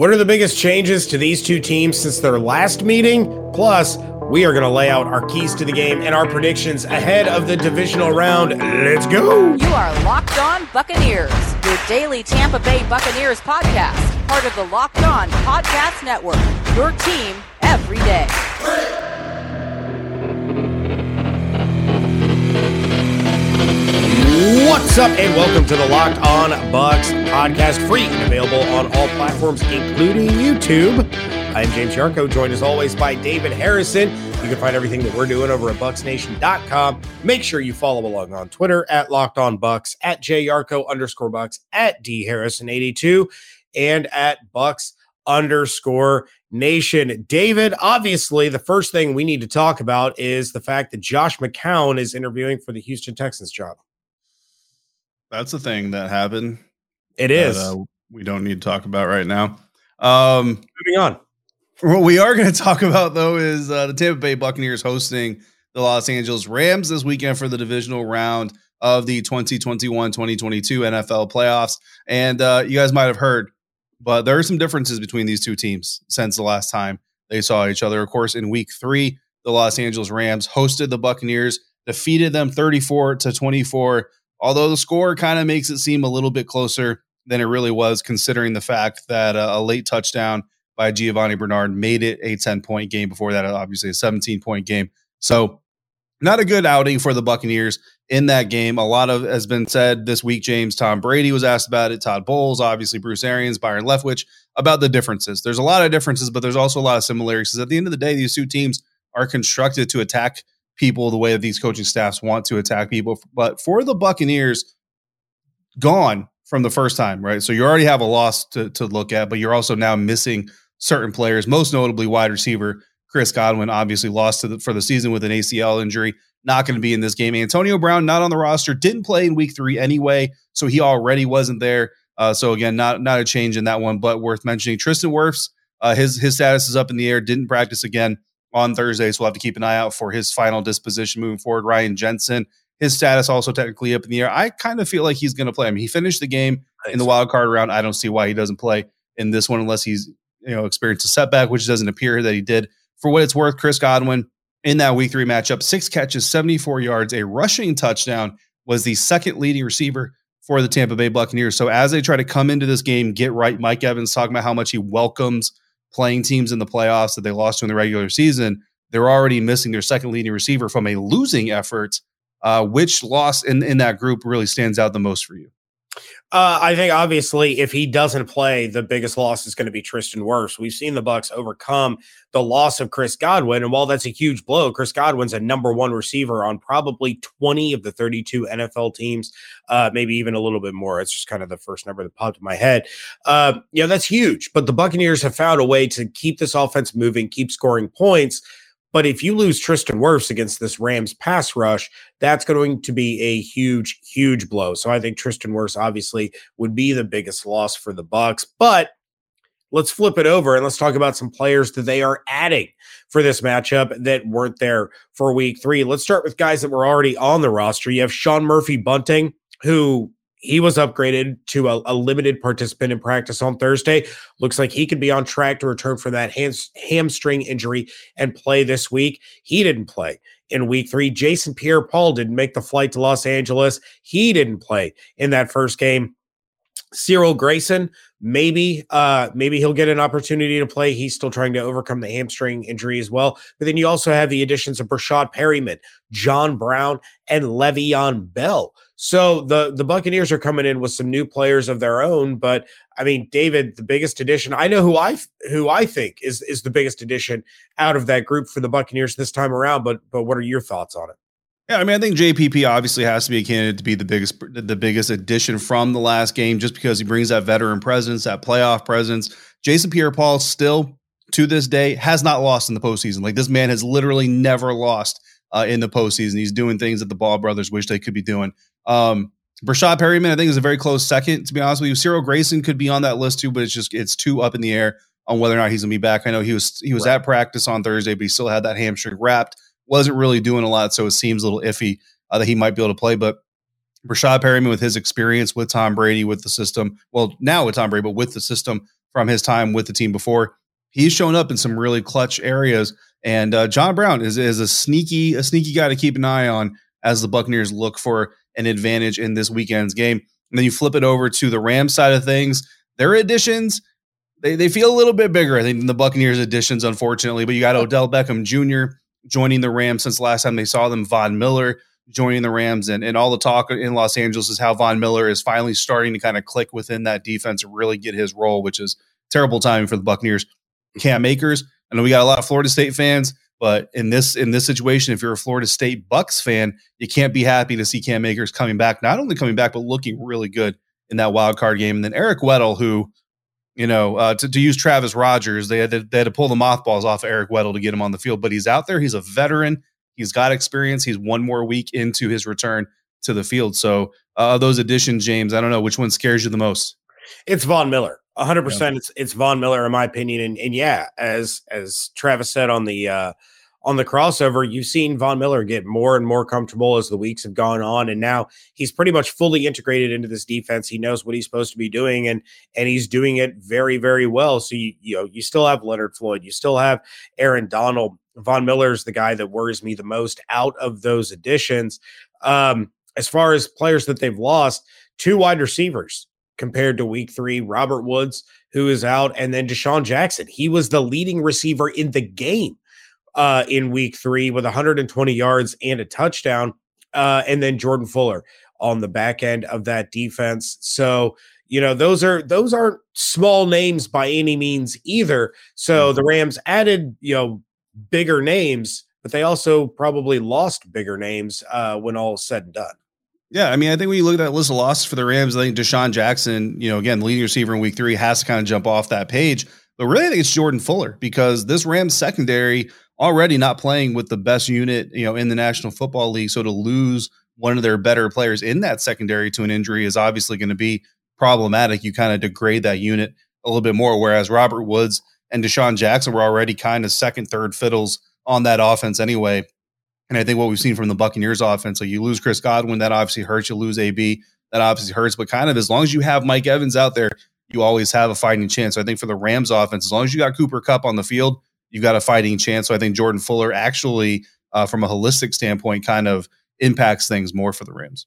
What are the biggest changes to these two teams since their last meeting? Plus, we are going to lay out our keys to the game and our predictions ahead of the divisional round. Let's go. You are Locked On Buccaneers, your daily Tampa Bay Buccaneers podcast, part of the Locked On Podcast Network. Your team every day. What's up, and welcome to the Locked On Bucs podcast, free and available on all platforms, including YouTube. I'm James Yarcho, joined as always by David Harrison. You can find everything that we're doing over at bucsnation.com. Make sure you follow along on Twitter at Locked On Bucs, at JYarcho underscore bucs, at D Harrison82, and at bucs underscore Nation. David, obviously, the first thing we need to talk about is the fact that Josh McCown is interviewing for the Houston Texans job. That's a thing that happened. It is. That, uh, we don't need to talk about right now. Um, Moving on. What we are going to talk about though is uh, the Tampa Bay Buccaneers hosting the Los Angeles Rams this weekend for the divisional round of the 2021-2022 NFL playoffs. And uh, you guys might have heard, but there are some differences between these two teams since the last time they saw each other. Of course, in Week Three, the Los Angeles Rams hosted the Buccaneers, defeated them 34 to 24 although the score kind of makes it seem a little bit closer than it really was, considering the fact that uh, a late touchdown by Giovani Bernard made it a 10 point game. Before that, obviously, a 17 point game. So, not a good outing for the Buccaneers in that game. A lot of has been said this week. James Tom Brady was asked about it. Todd Bowles, obviously Bruce Arians, Byron Leftwich about the differences. There's a lot of differences, but there's also a lot of similarities. At the end of the day, these two teams are constructed to attack people the way that these coaching staffs want to attack people. But for the Buccaneers, gone from the first time, right? So you already have a loss to, to look at, but you're also now missing certain players, most notably wide receiver Chris Godwin, obviously lost the, for the season with an ACL injury, not going to be in this game. Antonio Brown not on the roster, didn't play in Week Three anyway, so he already wasn't there. Uh, so again, not not a change in that one, but worth mentioning. Tristan Wirfs, uh, his his status is up in the air. Didn't practice again on Thursday. So we'll have to keep an eye out for his final disposition moving forward. Ryan Jensen, his status also technically up in the air. I kind of feel like he's going to play. I mean, he finished the game in the wild card round. I don't see why he doesn't play in this one unless he's you know experienced a setback, which doesn't appear that he did. For what it's worth, Chris Godwin in that week three matchup, six catches, 74 yards, a rushing touchdown, was the second leading receiver for the Tampa Bay Buccaneers. So as they try to come into this game, get right, Mike Evans talking about how much he welcomes playing teams in the playoffs that they lost to in the regular season, they're already missing their second leading receiver from a losing effort. Uh, which loss in, in that group really stands out the most for you? Uh, I think obviously if he doesn't play, the biggest loss is going to be Tristan Wirfs. We've seen the Bucs overcome the loss of Chris Godwin, and while that's a huge blow, Chris Godwin's a number one receiver on probably 20 of the 32 NFL teams, uh, maybe even a little bit more. It's just kind of the first number that popped in my head. Uh, yeah, that's huge. But the Buccaneers have found a way to keep this offense moving, keep scoring points. But if you lose Tristan Wirfs against this Rams pass rush, that's going to be a huge, huge blow. So I think Tristan Wirfs obviously would be the biggest loss for the Bucs. But let's flip it over and let's talk about some players that they are adding for this matchup that weren't there for week three. Let's start with guys that were already on the roster. You have Sean Murphy Bunting, who he was upgraded to a, a, limited participant in practice on Thursday. Looks like he could be on track to return from that hamstring injury and play this week. He didn't play in week three. Jason Pierre Paul didn't make the flight to Los Angeles. He didn't play in that first game. Cyril Grayson, maybe, uh, maybe he'll get an opportunity to play. He's still trying to overcome the hamstring injury as well. But then you also have the additions of Breshad Perriman, John Brown, and Le'Veon Bell. So the the Buccaneers are coming in with some new players of their own, but I mean, David, the biggest addition. I know who I who I think is is the biggest addition out of that group for the Buccaneers this time around. But but what are your thoughts on it? Yeah, I mean, I think JPP obviously has to be a candidate to be the biggest the biggest addition from the last game, just because he brings that veteran presence, that playoff presence. Jason Pierre-Paul still to this day has not lost in the postseason. Like this man has literally never lost uh, in the postseason. He's doing things that the Ball brothers wish they could be doing. Um, Breshad Perriman, I think, is a very close second. To be honest with you, Cyril Grayson could be on that list too, but it's just it's too up in the air on whether or not he's gonna be back. I know he was he was right. at practice on Thursday, but he still had that hamstring wrapped. wasn't really doing a lot, so it seems a little iffy uh, that he might be able to play. But Breshad Perriman, with his experience with Tom Brady, with the system, well, now with Tom Brady, but with the system from his time with the team before, he's shown up in some really clutch areas. And uh, John Brown is, is a sneaky, a sneaky guy to keep an eye on as the Buccaneers look for an advantage in this weekend's game. And then you flip it over to the Rams side of things. Their additions, they, they feel a little bit bigger, I think, than the Buccaneers additions, unfortunately. But you got Odell Beckham Jr. joining the Rams since last time they saw them, Von Miller joining the Rams. And, and all the talk in Los Angeles is how Von Miller is finally starting to kind of click within that defense and really get his role, which is terrible timing for the Buccaneers. Cam Akers, I know we got a lot of Florida State fans, but in this in this situation, if you're a Florida State Bucs fan, you can't be happy to see Cam Akers coming back. Not only coming back, but looking really good in that wild card game. And then Eric Weddle, who you know, uh, to, to, use Travis Rogers, they had, to, they had to pull the mothballs off of Eric Weddle to get him on the field, but he's out there. He's a veteran. He's got experience. He's one more week into his return to the field. So, uh, those additions, James, I don't know which one scares you the most. It's Von Miller, hundred yeah. percent. It's it's Von Miller, in my opinion. And and yeah, as as Travis said on the uh, on the crossover, you've seen Von Miller get more and more comfortable as the weeks have gone on, and now he's pretty much fully integrated into this defense. He knows what he's supposed to be doing, and and he's doing it very, very well. So you you know you still have Leonard Floyd, you still have Aaron Donald. Von Miller is the guy that worries me the most out of those additions. Um, as far as players that they've lost, two wide receivers compared to Week Three, Robert Woods who is out, and then DeSean Jackson. He was the leading receiver in the game uh, in week three with 120 yards and a touchdown. Uh, and then Jordan Fuller on the back end of that defense. So, you know, those are those aren't small names by any means either. So mm-hmm. the Rams added, you know, bigger names, but they also probably lost bigger names uh, when all is said and done. Yeah, I mean, I think when you look at that list of losses for the Rams, I think DeSean Jackson, you know, again, leading receiver in week three, has to kind of jump off that page. But really, I think it's Jordan Fuller because this Rams secondary already not playing with the best unit, you know, in the National Football League. So to lose one of their better players in that secondary to an injury is obviously going to be problematic. You kind of degrade that unit a little bit more. Whereas Robert Woods and DeSean Jackson were already kind of second, third fiddles on that offense anyway. And I think what we've seen from the Buccaneers offense, so you lose Chris Godwin, that obviously hurts. You lose AB, that obviously hurts. But kind of as long as you have Mike Evans out there, you always have a fighting chance. So I think for the Rams offense, as long as you got Cooper Kupp on the field, you've got a fighting chance. So I think Jordan Fuller actually, uh, from a holistic standpoint, kind of impacts things more for the Rams.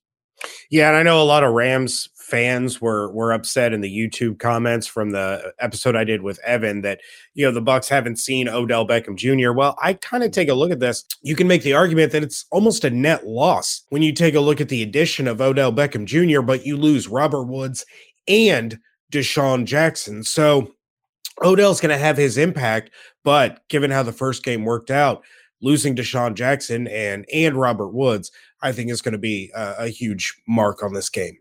Yeah, and I know a lot of Rams fans were were upset in the YouTube comments from the episode I did with Evan that you know the Bucs haven't seen Odell Beckham Jr. Well, I kind of take a look at this. You can make the argument that it's almost a net loss when you take a look at the addition of Odell Beckham Jr., but you lose Robert Woods and DeSean Jackson. So Odell's going to have his impact, but given how the first game worked out, losing DeSean Jackson and and Robert Woods, I think is going to be a, a huge mark on this game.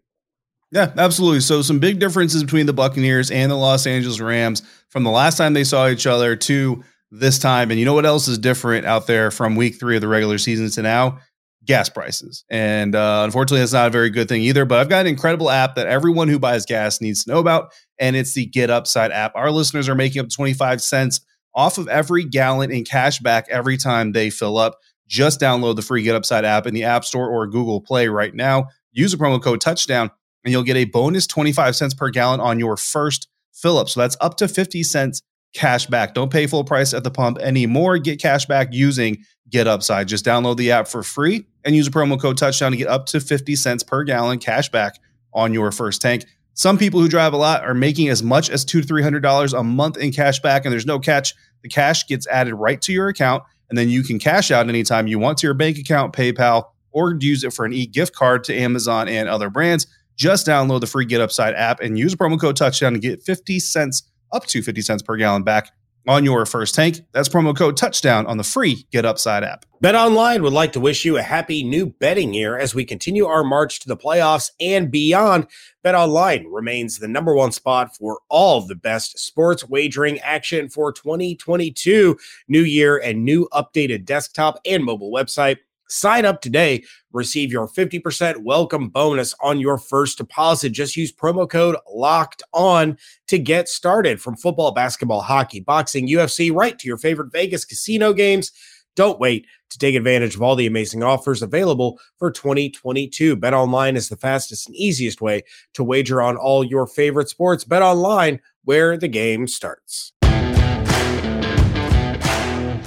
Yeah, absolutely. So some big differences between the Buccaneers and the Los Angeles Rams from the last time they saw each other to this time. And you know what else is different out there from week three of the regular season to now? Gas prices. And uh, unfortunately, that's not a very good thing either. But I've got an incredible app that everyone who buys gas needs to know about, and it's the Get Upside app. Our listeners are making up 25 cents off of every gallon in cash back every time they fill up. Just download the free Get Upside app in the App Store or Google Play right now. Use the promo code touchdown and you'll get a bonus 25 cents per gallon on your first fill up. So that's up to 50 cents cash back. Don't pay full price at the pump anymore. Get cash back using Get Upside. Just download the app for free and use a promo code touchdown to get up to 50 cents per gallon cash back on your first tank. Some people who drive a lot are making as much as two to three hundred dollars a month in cash back, and there's no catch. The cash gets added right to your account, and then you can cash out anytime you want to your bank account, PayPal, or use it for an e-gift card to Amazon and other brands. Just download the free Get Upside app and use promo code Touchdown to get 50 cents up to 50 cents per gallon back on your first tank. That's promo code touchdown on the free Get Upside app. Bet Online would like to wish you a happy new betting year as we continue our march to the playoffs and beyond. Bet Online remains the number one spot for all the best sports wagering action for 2022 new year and new updated desktop and mobile website. Sign up today, receive your 50% welcome bonus on your first deposit. Just use promo code locked on to get started from football, basketball, hockey, boxing, UFC, right to your favorite Vegas casino games. Don't wait to take advantage of all the amazing offers available for 2022. Bet online is the fastest and easiest way to wager on all your favorite sports. Bet online where the game starts.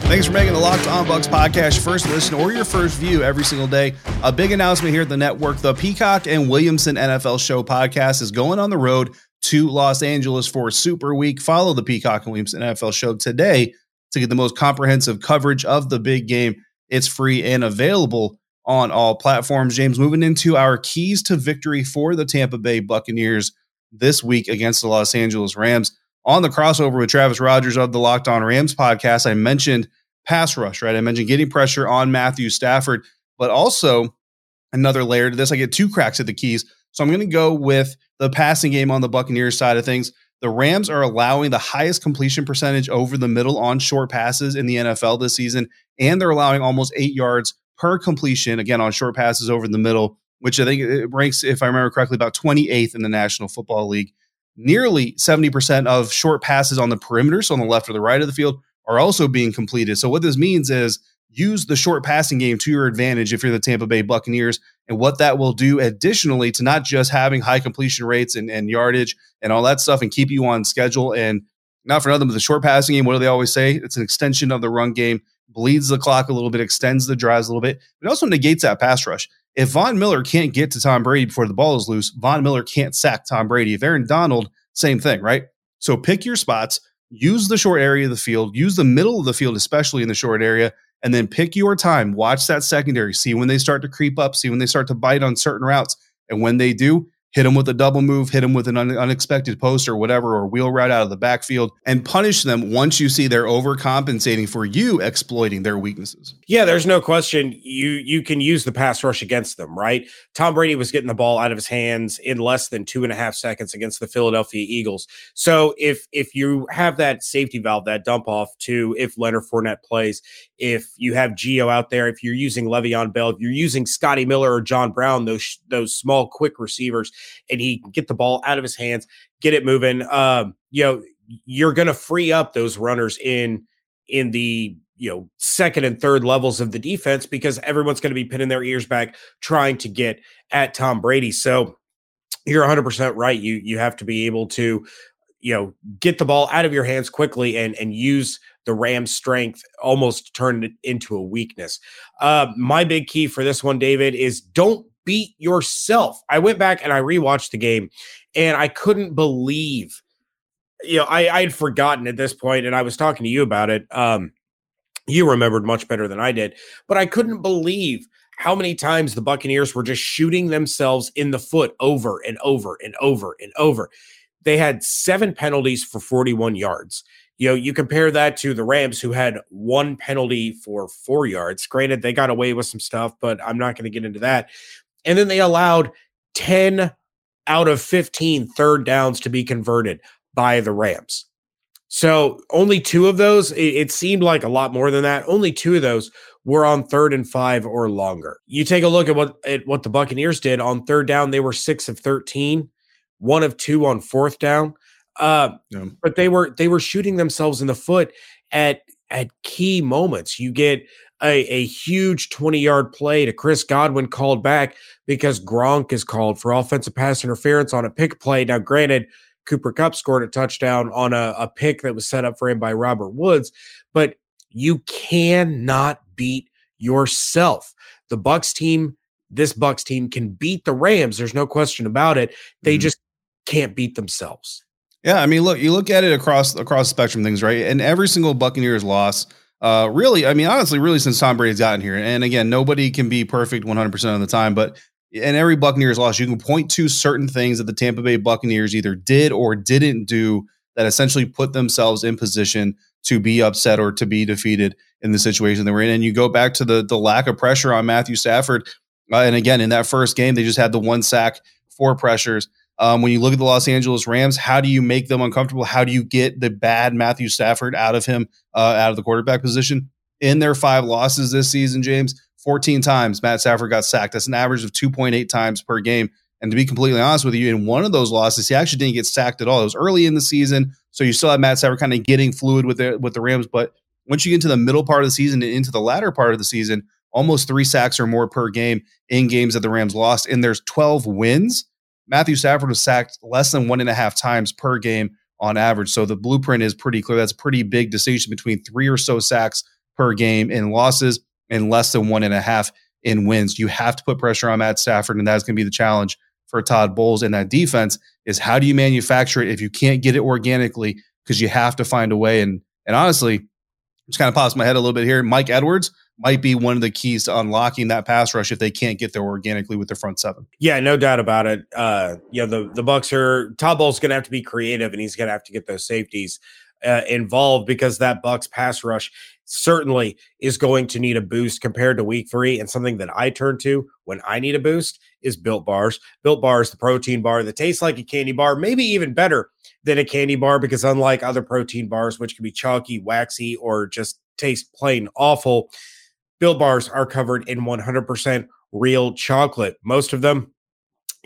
Thanks for making the Locked On Bucs podcast first listen or your first view every single day. A big announcement here at the network: the Peacock and Williamson NFL Show podcast is going on the road to Los Angeles for Super Week. Follow the Peacock and Williamson NFL Show today to get the most comprehensive coverage of the big game. It's free and available on all platforms. James, moving into our keys to victory for the Tampa Bay Buccaneers this week against the Los Angeles Rams on the crossover with Travis Rogers of the Locked On Rams podcast, I mentioned pass rush, right? I mentioned getting pressure on Matthew Stafford, but also another layer to this. I get two cracks at the keys. So I'm going to go with the passing game on the Buccaneers side of things. The Rams are allowing the highest completion percentage over the middle on short passes in the NFL this season, and they're allowing almost eight yards per completion, again, on short passes over the middle, which I think it ranks, if I remember correctly, about 28th in the National Football League nearly 70% of short passes on the perimeter, so on the left or the right of the field, are also being completed. So what this means is use the short passing game to your advantage if you're the Tampa Bay Buccaneers. And what that will do additionally to not just having high completion rates and, and yardage and all that stuff and keep you on schedule and not for nothing, but the short passing game, what do they always say? It's an extension of the run game, bleeds the clock a little bit, extends the drives a little bit, but also negates that pass rush. If Von Miller can't get to Tom Brady before the ball is loose, Von Miller can't sack Tom Brady. If Aaron Donald, same thing, right? So pick your spots, use the short area of the field, use the middle of the field, especially in the short area, and then pick your time. Watch that secondary, see when they start to creep up, see when they start to bite on certain routes. And when they do, hit them with a double move, hit them with an un- unexpected post or whatever, or wheel right out of the backfield, and punish them once you see they're overcompensating for you exploiting their weaknesses. Yeah, there's no question. You you can use the pass rush against them, right? Tom Brady was getting the ball out of his hands in less than two and a half seconds against the Philadelphia Eagles. So if if you have that safety valve, that dump off to if Leonard Fournette plays, if you have Geo out there, if you're using Le'Veon Bell, if you're using Scotty Miller or John Brown, those those small quick receivers, and he can get the ball out of his hands, get it moving. Um, you know, you're going to free up those runners in in the you know second and third levels of the defense because everyone's going to be pinning their ears back trying to get at Tom Brady. So you're 100% right. You you have to be able to you know get the ball out of your hands quickly and and use the Rams' strength almost turn it into a weakness. Uh, my big key for this one, David, is don't beat yourself. I went back and I rewatched the game and I couldn't believe, you know, I, I had forgotten at this point and I was talking to you about it. Um, you remembered much better than I did, but I couldn't believe how many times the Buccaneers were just shooting themselves in the foot over and over and over and over. They had seven penalties for 41 yards. You know, you compare that to the Rams, who had one penalty for four yards. Granted, they got away with some stuff, but I'm not going to get into that. And then they allowed 10 out of 15 third downs to be converted by the Rams. So only two of those, it, it, seemed like a lot more than that. Only two of those were on third and five or longer. You take a look at what at what the Buccaneers did on third down, they were six of 13, one of two on fourth down. Uh, yeah. but they were they were shooting themselves in the foot at at key moments. You get a, a huge 20 yard play to Chris Godwin called back because Gronk is called for offensive pass interference on a pick play. Now, granted, Cooper Kupp scored a touchdown on a, a pick that was set up for him by Robert Woods, but you cannot beat yourself. The Bucs team, this Bucs team can beat the Rams. There's no question about it. They mm-hmm. just can't beat themselves. Yeah, I mean, look, you look at it across across the spectrum things, right? And every single Buccaneers loss uh, really, I mean, honestly, really since Tom Brady's gotten here. And again, nobody can be perfect 100% of the time, but in every Buccaneers loss, you can point to certain things that the Tampa Bay Buccaneers either did or didn't do that essentially put themselves in position to be upset or to be defeated in the situation they were in. And you go back to the the lack of pressure on Matthew Stafford. Uh, and again, in that first game, they just had the one sack, four pressures. Um, when you look at the Los Angeles Rams, how do you make them uncomfortable? How do you get the bad Matthew Stafford out of him, uh, out of the quarterback position? In their five losses this season, James, 14 times Matt Stafford got sacked. That's an average of 2.8 times per game. And to be completely honest with you, in one of those losses, he actually didn't get sacked at all. It was early in the season, so you still had Matt Stafford kind of getting fluid with the with the Rams. But Once you get into the middle part of the season and into the latter part of the season, almost three sacks or more per game in games that the Rams lost. And there's 12 wins. Matthew Stafford was sacked less than one and a half times per game on average. So the blueprint is pretty clear. That's a pretty big distinction between three or so sacks per game in losses and less than one and a half in wins. You have to put pressure on Matt Stafford, and that's going to be the challenge for Todd Bowles in that defense. Is how do you manufacture it if you can't get it organically? Because you have to find a way. And and honestly, just kind of pops my head a little bit here. Mike Edwards might be one of the keys to unlocking that pass rush if they can't get there organically with their front seven. Yeah, no doubt about it. Uh, yeah, the the Bucs are Todd Bowles going to have to be creative, and he's going to have to get those safeties uh, involved because that Bucs pass rush certainly is going to need a boost compared to week three. And something that I turn to when I need a boost is Built Bars. Built Bars, the protein bar that tastes like a candy bar, maybe even better than a candy bar because unlike other protein bars, which can be chalky, waxy, or just taste plain awful, Built Bars are covered in 100% real chocolate. Most of them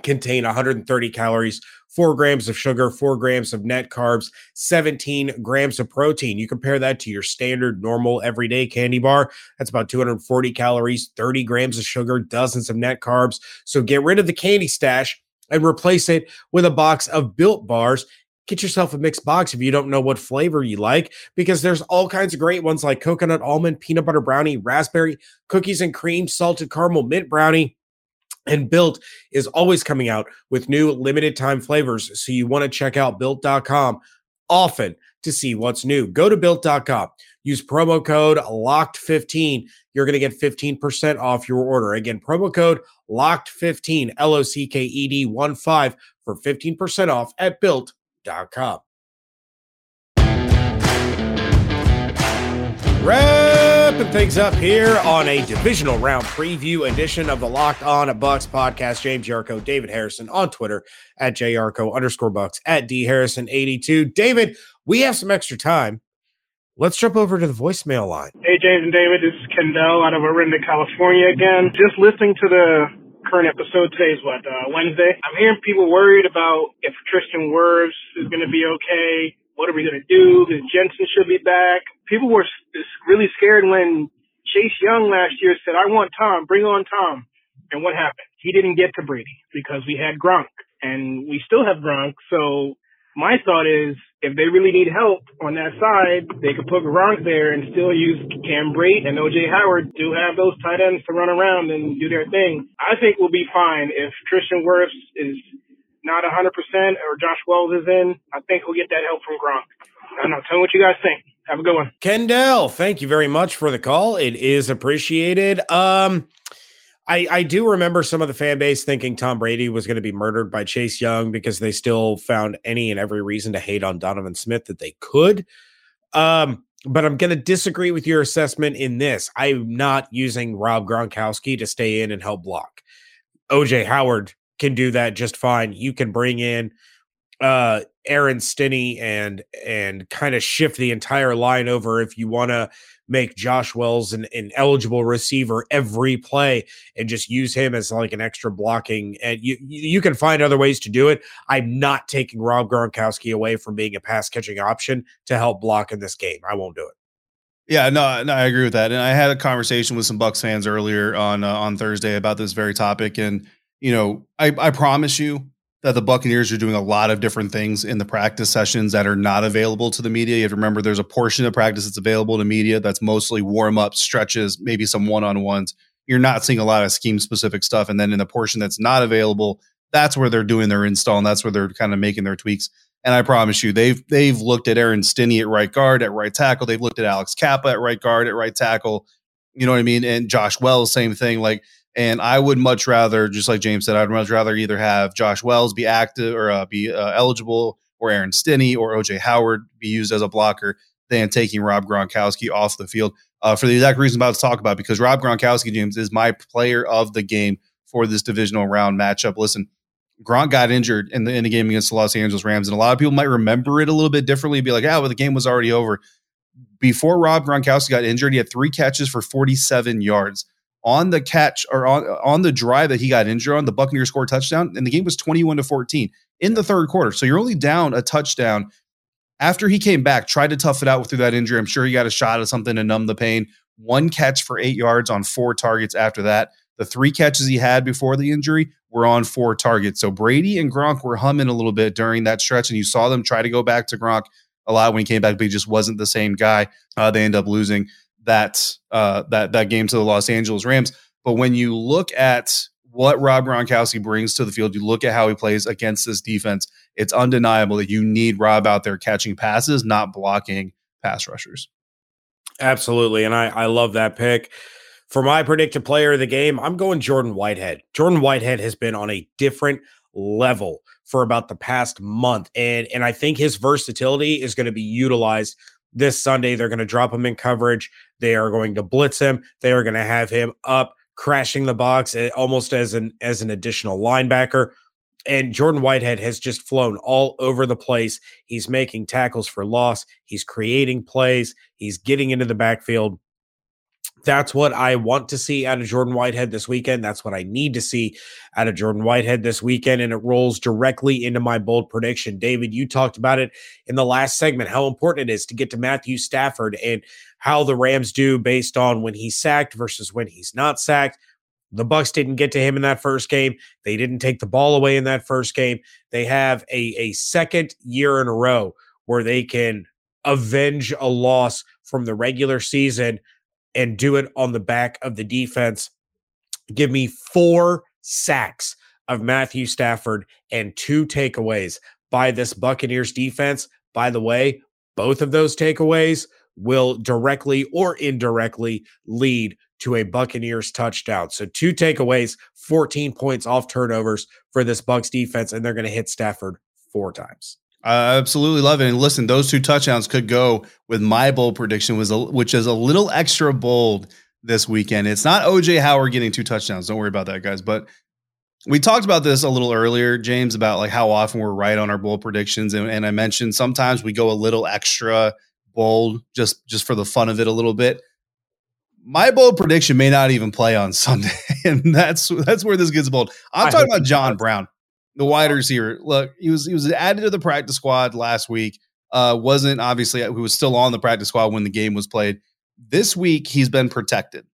contain 130 calories, four grams of sugar, four grams of net carbs, 17 grams of protein. You compare that to your standard, normal, everyday candy bar. That's about 240 calories, 30 grams of sugar, dozens of net carbs. So get rid of the candy stash and replace it with a box of built bars. Get yourself a mixed box if you don't know what flavor you like, because there's all kinds of great ones like coconut almond, peanut butter brownie, raspberry, cookies and cream, salted caramel, mint brownie and Built is always coming out with new limited time flavors. So you want to check out built.com often to see what's new. Go to built.com, use promo code LOCKED15. You're going to get 15% off your order. Again, promo code LOCKED15, L O C K E D 1 5 for 15% off at built.com. Wrapping things up here on a divisional round preview edition of the Locked On Bucs podcast. James Yarcho, David Harrison on Twitter at JYarcho underscore Bucs at D Harrison 82. David, we have some extra time. Let's jump over to the voicemail line. Hey, James and David, this is Kendall out of Orinda, California again. Just listening to the current episode. Today's what, uh, Wednesday? I'm hearing people worried about if Tristan Wirfs is going to be okay what are we going to do? Because Jensen should be back. People were really scared when Chase Young last year said, I want Tom, bring on Tom. And what happened? He didn't get to Brady because we had Gronk and we still have Gronk. So my thought is if they really need help on that side, they could put Gronk there and still use Cam Brate and OJ Howard to have those tight ends to run around and do their thing. I think we'll be fine if Tristan Wirfs is not 100% or Josh Wells is in, I think we'll get that help from Gronk. I don't know. Tell me what you guys think. Have a good one. Kendall, thank you very much for the call. It is appreciated. Um, I, I do remember some of the fan base thinking Tom Brady was going to be murdered by Chase Young because they still found any and every reason to hate on Donovan Smith that they could. Um, but I'm going to disagree with your assessment in this. I'm not using Rob Gronkowski to stay in and help block. OJ Howard can do that just fine. You can bring in uh Aaron Stinnie and and kind of shift the entire line over if you want to make Josh Wells an, an, eligible receiver every play and just use him as like an extra blocking and you you can find other ways to do it. I'm not taking Rob Gronkowski away from being a pass catching option to help block in this game. I won't do it. Yeah, no, no, I agree with that. And I had a conversation with some Bucs fans earlier on uh, on Thursday about this very topic and you know, I, I promise you that the Buccaneers are doing a lot of different things in the practice sessions that are not available to the media. You have to remember there's a portion of practice that's available to media that's mostly warm up stretches, maybe some one on ones. You're not seeing a lot of scheme specific stuff. And then in the portion that's not available, that's where they're doing their install and that's where they're kind of making their tweaks. And I promise you, they've they've looked at Aaron Stinnie at right guard, at right tackle. They've looked at Alex Cappa at right guard, at right tackle. You know what I mean? And Josh Wells, same thing. Like and I would much rather, just like James said, I'd much rather either have Josh Wells be active or uh, be uh, eligible, or Aaron Stinnie or OJ Howard be used as a blocker than taking Rob Gronkowski off the field uh, for the exact reason I'm about to talk about. Because Rob Gronkowski, James, is my player of the game for this divisional round matchup. Listen, Gronk got injured in the in the game against the Los Angeles Rams, and a lot of people might remember it a little bit differently. Be like, "Ah, well, the game was already over." Before Rob Gronkowski got injured, he had three catches for 47 yards on the catch or on on the drive that he got injured on, the Buccaneers scored touchdown, and the game was 21 to 14 in the third quarter. So you're only down a touchdown after he came back, tried to tough it out through that injury. I'm sure he got a shot of something to numb the pain. One catch for eight yards on four targets after that. The three catches he had before the injury were on four targets. So Brady and Gronk were humming a little bit during that stretch, and you saw them try to go back to Gronk a lot when he came back, but he just wasn't the same guy. Uh, they end up losing that uh, that that game to the Los Angeles Rams. But when you look at what Rob Gronkowski brings to the field, you look at how he plays against this defense. It's undeniable that you need Rob out there catching passes, not blocking pass rushers. Absolutely, and I I love that pick. For my predicted player of the game, I'm going Jordan Whitehead. Jordan Whitehead has been on a different level for about the past month. And and I think his versatility is going to be utilized this Sunday. They're going to drop him in coverage. They are going to blitz him. They are going to have him up crashing the box eh, almost as an as an additional linebacker. And Jordan Whitehead has just flown all over the place. He's making tackles for loss. He's creating plays. He's getting into the backfield. That's what I want to see out of Jordan Whitehead this weekend. That's what I need to see out of Jordan Whitehead this weekend. And it rolls directly into my bold prediction. David, you talked about it in the last segment, how important it is to get to Matthew Stafford and how the Rams do based on when he's sacked versus when he's not sacked. The Bucs didn't get to him in that first game. They didn't take the ball away in that first game. They have a, a second year in a row where they can avenge a loss from the regular season and do it on the back of the defense. Give me four sacks of Matthew Stafford and two takeaways by this Buccaneers defense. By the way, both of those takeaways will directly or indirectly lead to a Buccaneers touchdown. So two takeaways, 14 points off turnovers for this Bucs defense and they're going to hit Stafford four times. I absolutely love it. And listen, those two touchdowns could go with my bold prediction, was a, which is a little extra bold this weekend. It's not OJ Howard getting two touchdowns. Don't worry about that, guys. But we talked about this a little earlier, James, about like how often we're right on our bold predictions. And, and I mentioned sometimes we go a little extra bold just just for the fun of it a little bit. My bold prediction may not even play on Sunday, and that's that's where this gets bold. I'm I talking about John Brown the wide receiver. Look, he was he was added to the practice squad last week. Uh, wasn't obviously he was still on the practice squad when the game was played. This week he's been protected.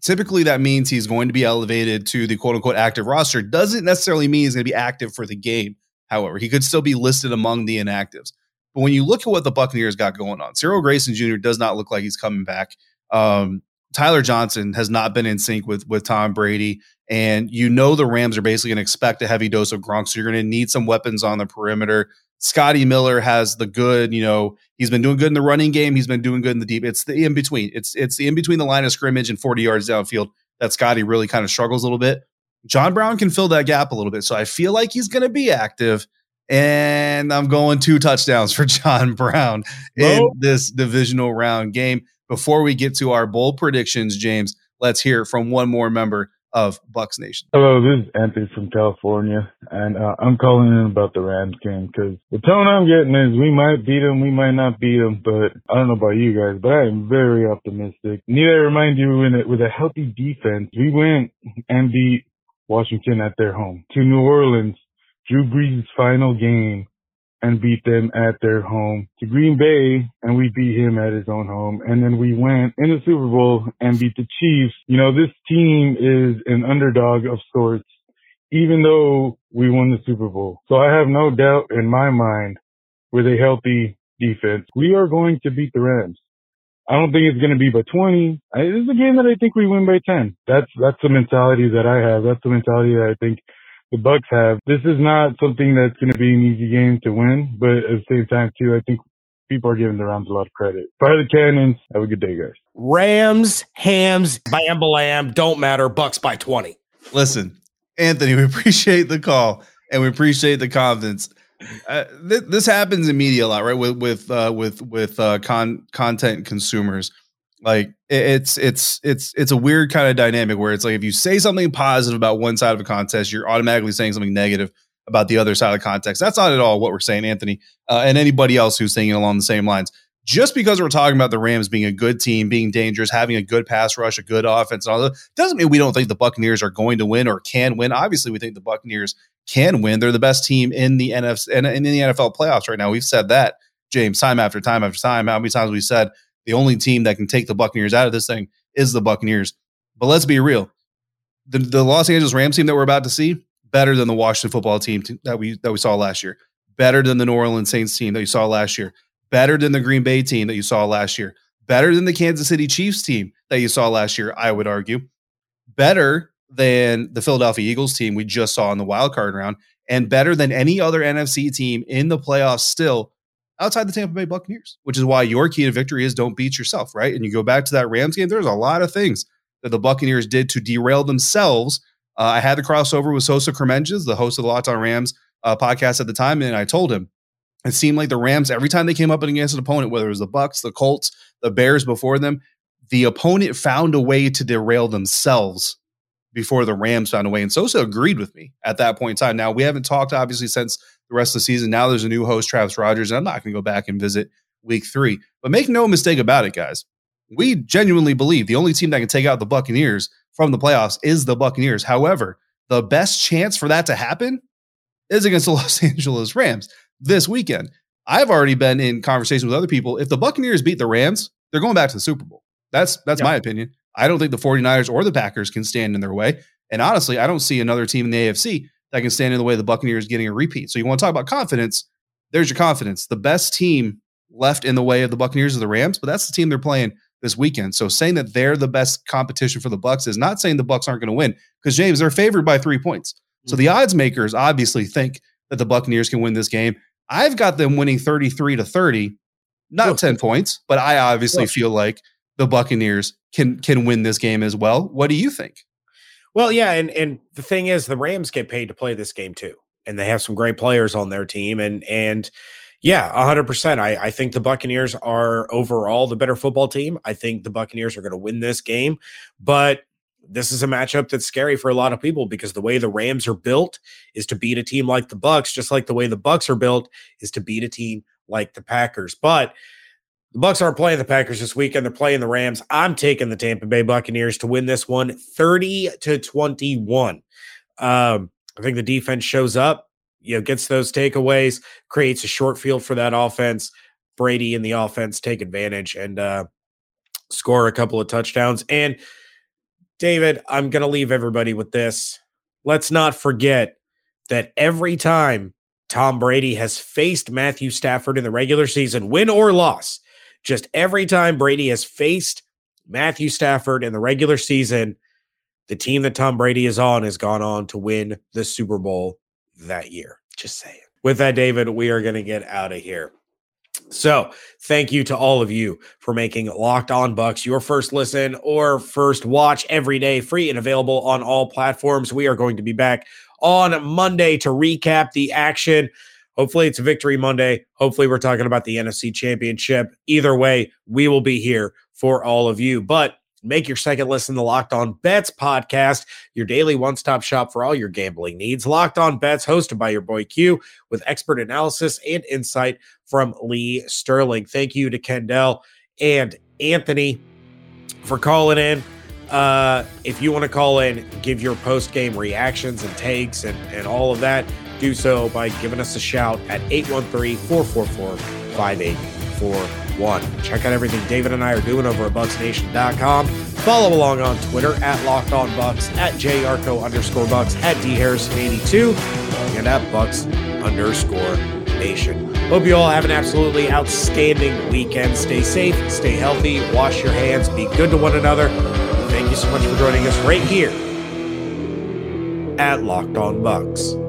Typically, that means he's going to be elevated to the quote unquote active roster. Doesn't necessarily mean he's going to be active for the game. However, he could still be listed among the inactives. But when you look at what the Buccaneers got going on, Cyril Grayson Jr. does not look like he's coming back. Um, Tyler Johnson has not been in sync with with Tom Brady. And you know the Rams are basically going to expect a heavy dose of Gronk, so you're going to need some weapons on the perimeter. Scotty Miller has the good, you know, he's been doing good in the running game. He's been doing good in the deep. It's the in between. It's it's the in between the line of scrimmage and 40 yards downfield that Scotty really kind of struggles a little bit. John Brown can fill that gap a little bit. So I feel like he's going to be active. And I'm going two touchdowns for John Brown in this divisional round game. Before we get to our bold predictions, James, let's hear from one more member of Bucs Nation. Hello, this is Anthony from California, and uh, I'm calling in about the Rams game because the tone I'm getting is we might beat them, we might not beat them, but I don't know about you guys, but I am very optimistic. Need I remind you, with a healthy defense, we went and beat Washington at their home to New Orleans. Drew Brees' final game and beat them at their home to Green Bay and we beat him at his own home. And then we went in the Super Bowl and beat the Chiefs. You know, this team is an underdog of sorts, even though we won the Super Bowl. So I have no doubt in my mind with a healthy defense, we are going to beat the Rams. I don't think it's going to be by 20. This is a game that I think we win by 10. That's, that's the mentality that I have. That's the mentality that I think the Bucs have. This is not something that's going to be an easy game to win, but at the same time, too, I think people are giving the Rams a lot of credit. Fire the cannons. Have a good day, guys. Rams, hams, bam, balam, don't matter. Bucs by 20. Listen, Anthony, we appreciate the call and we appreciate the confidence. Uh, th- this happens in media a lot, right? With with uh, with with uh, con- content consumers, like it's it's it's it's a weird kind of dynamic where it's like if you say something positive about one side of a contest, you're automatically saying something negative about the other side of the context. That's not at all what we're saying, Anthony, uh, and anybody else who's it along the same lines. Just because we're talking about the Rams being a good team, being dangerous, having a good pass rush, a good offense, and all that, doesn't mean we don't think the Buccaneers are going to win or can win. Obviously, we think the Buccaneers can win. They're the best team in the NFC and in the NFL playoffs right now. We've said that James, time after time after time, how many times we said the only team that can take the Buccaneers out of this thing is the Buccaneers. But let's be real. The, the Los Angeles Rams team that we're about to see, better than the Washington football team that we that we saw last year, better than the New Orleans Saints team that you saw last year, better than the Green Bay team that you saw last year, better than the Kansas City Chiefs team that you saw last year, I would argue, better than the Philadelphia Eagles team we just saw in the wild card round, and better than any other NFC team in the playoffs still outside the Tampa Bay Buccaneers, which is why your key to victory is don't beat yourself, right? And you go back to that Rams game, there's a lot of things that the Buccaneers did to derail themselves. Uh, I had the crossover with Sosa Kremenjas, the host of the Locked On Rams uh, podcast at the time, and I told him it seemed like the Rams every time they came up against an opponent, whether it was the Bucs, the Colts, the Bears before them, the opponent found a way to derail themselves before the Rams found a way. And Sosa agreed with me at that point in time. Now we haven't talked obviously since the rest of the season. Now there's a new host, Travis Rogers, and I'm not going to go back and visit week three. But make no mistake about it, guys. We genuinely believe the only team that can take out the Buccaneers from the playoffs is the Buccaneers. However, the best chance for that to happen is against the Los Angeles Rams this weekend. I've already been in conversation with other people. If the Buccaneers beat the Rams, they're going back to the Super Bowl. That's that's yeah. my opinion. I don't think the 49ers or the Packers can stand in their way. And honestly, I don't see another team in the AFC that can stand in the way of the Buccaneers getting a repeat. So you want to talk about confidence? There's your confidence. The best team left in the way of the Buccaneers is the Rams, but that's the team they're playing this weekend. So saying that they're the best competition for the Bucs is not saying the Bucs aren't going to win because James they're favored by 3 points. So the mm-hmm. odds makers obviously think that the Buccaneers can win this game. I've got them winning 33 to 30, not 10 points, but I obviously feel like the Buccaneers can can win this game as well. What do you think? Well, yeah, and and the thing is, the Rams get paid to play this game too, and they have some great players on their team, and and yeah, hundred percent. I I think the Buccaneers are overall the better football team. I think the Buccaneers are going to win this game, but this is a matchup that's scary for a lot of people because the way the Rams are built is to beat a team like the Bucs, just like the way the Bucs are built is to beat a team like the Packers. But the Bucs aren't playing the Packers this weekend. They're playing the Rams. I'm taking the Tampa Bay Buccaneers to win this one 30 to 21. Um, I think the defense shows up, you know, gets those takeaways, creates a short field for that offense. Brady and the offense take advantage and uh, score a couple of touchdowns. And David, I'm going to leave everybody with this. Let's not forget that every time Tom Brady has faced Matthew Stafford in the regular season, win or loss, just every time Brady has faced Matthew Stafford in the regular season, the team that Tom Brady is on has gone on to win the Super Bowl that year. Just saying. With that, David, we are going to get out of here. So, thank you to all of you for making Locked On Bucs your first listen or first watch every day, free and available on all platforms. We are going to be back on Monday to recap the action. Hopefully, it's victory Monday. Hopefully, we're talking about the NFC Championship. Either way, we will be here for all of you. But make your second listen to Locked On Bets podcast, your daily one stop shop for all your gambling needs. Locked On Bets, hosted by your boy Q, with expert analysis and insight from Lee Sterling. Thank you to Kendall and Anthony for calling in. Uh, if you want to call in, give your post game reactions and takes and, and all of that do so by giving us a shout at 813 444 5841. Check out everything David and I are doing over at BucsNation.com. Follow along on Twitter at Locked On Bucs, at JYarcho underscore Bucs, at DHarrison82, and at Bucs underscore Nation. Hope you all have an absolutely outstanding weekend. Stay safe, stay healthy, wash your hands, be good to one another. Thank you so much for joining us right here at Locked On Bucs.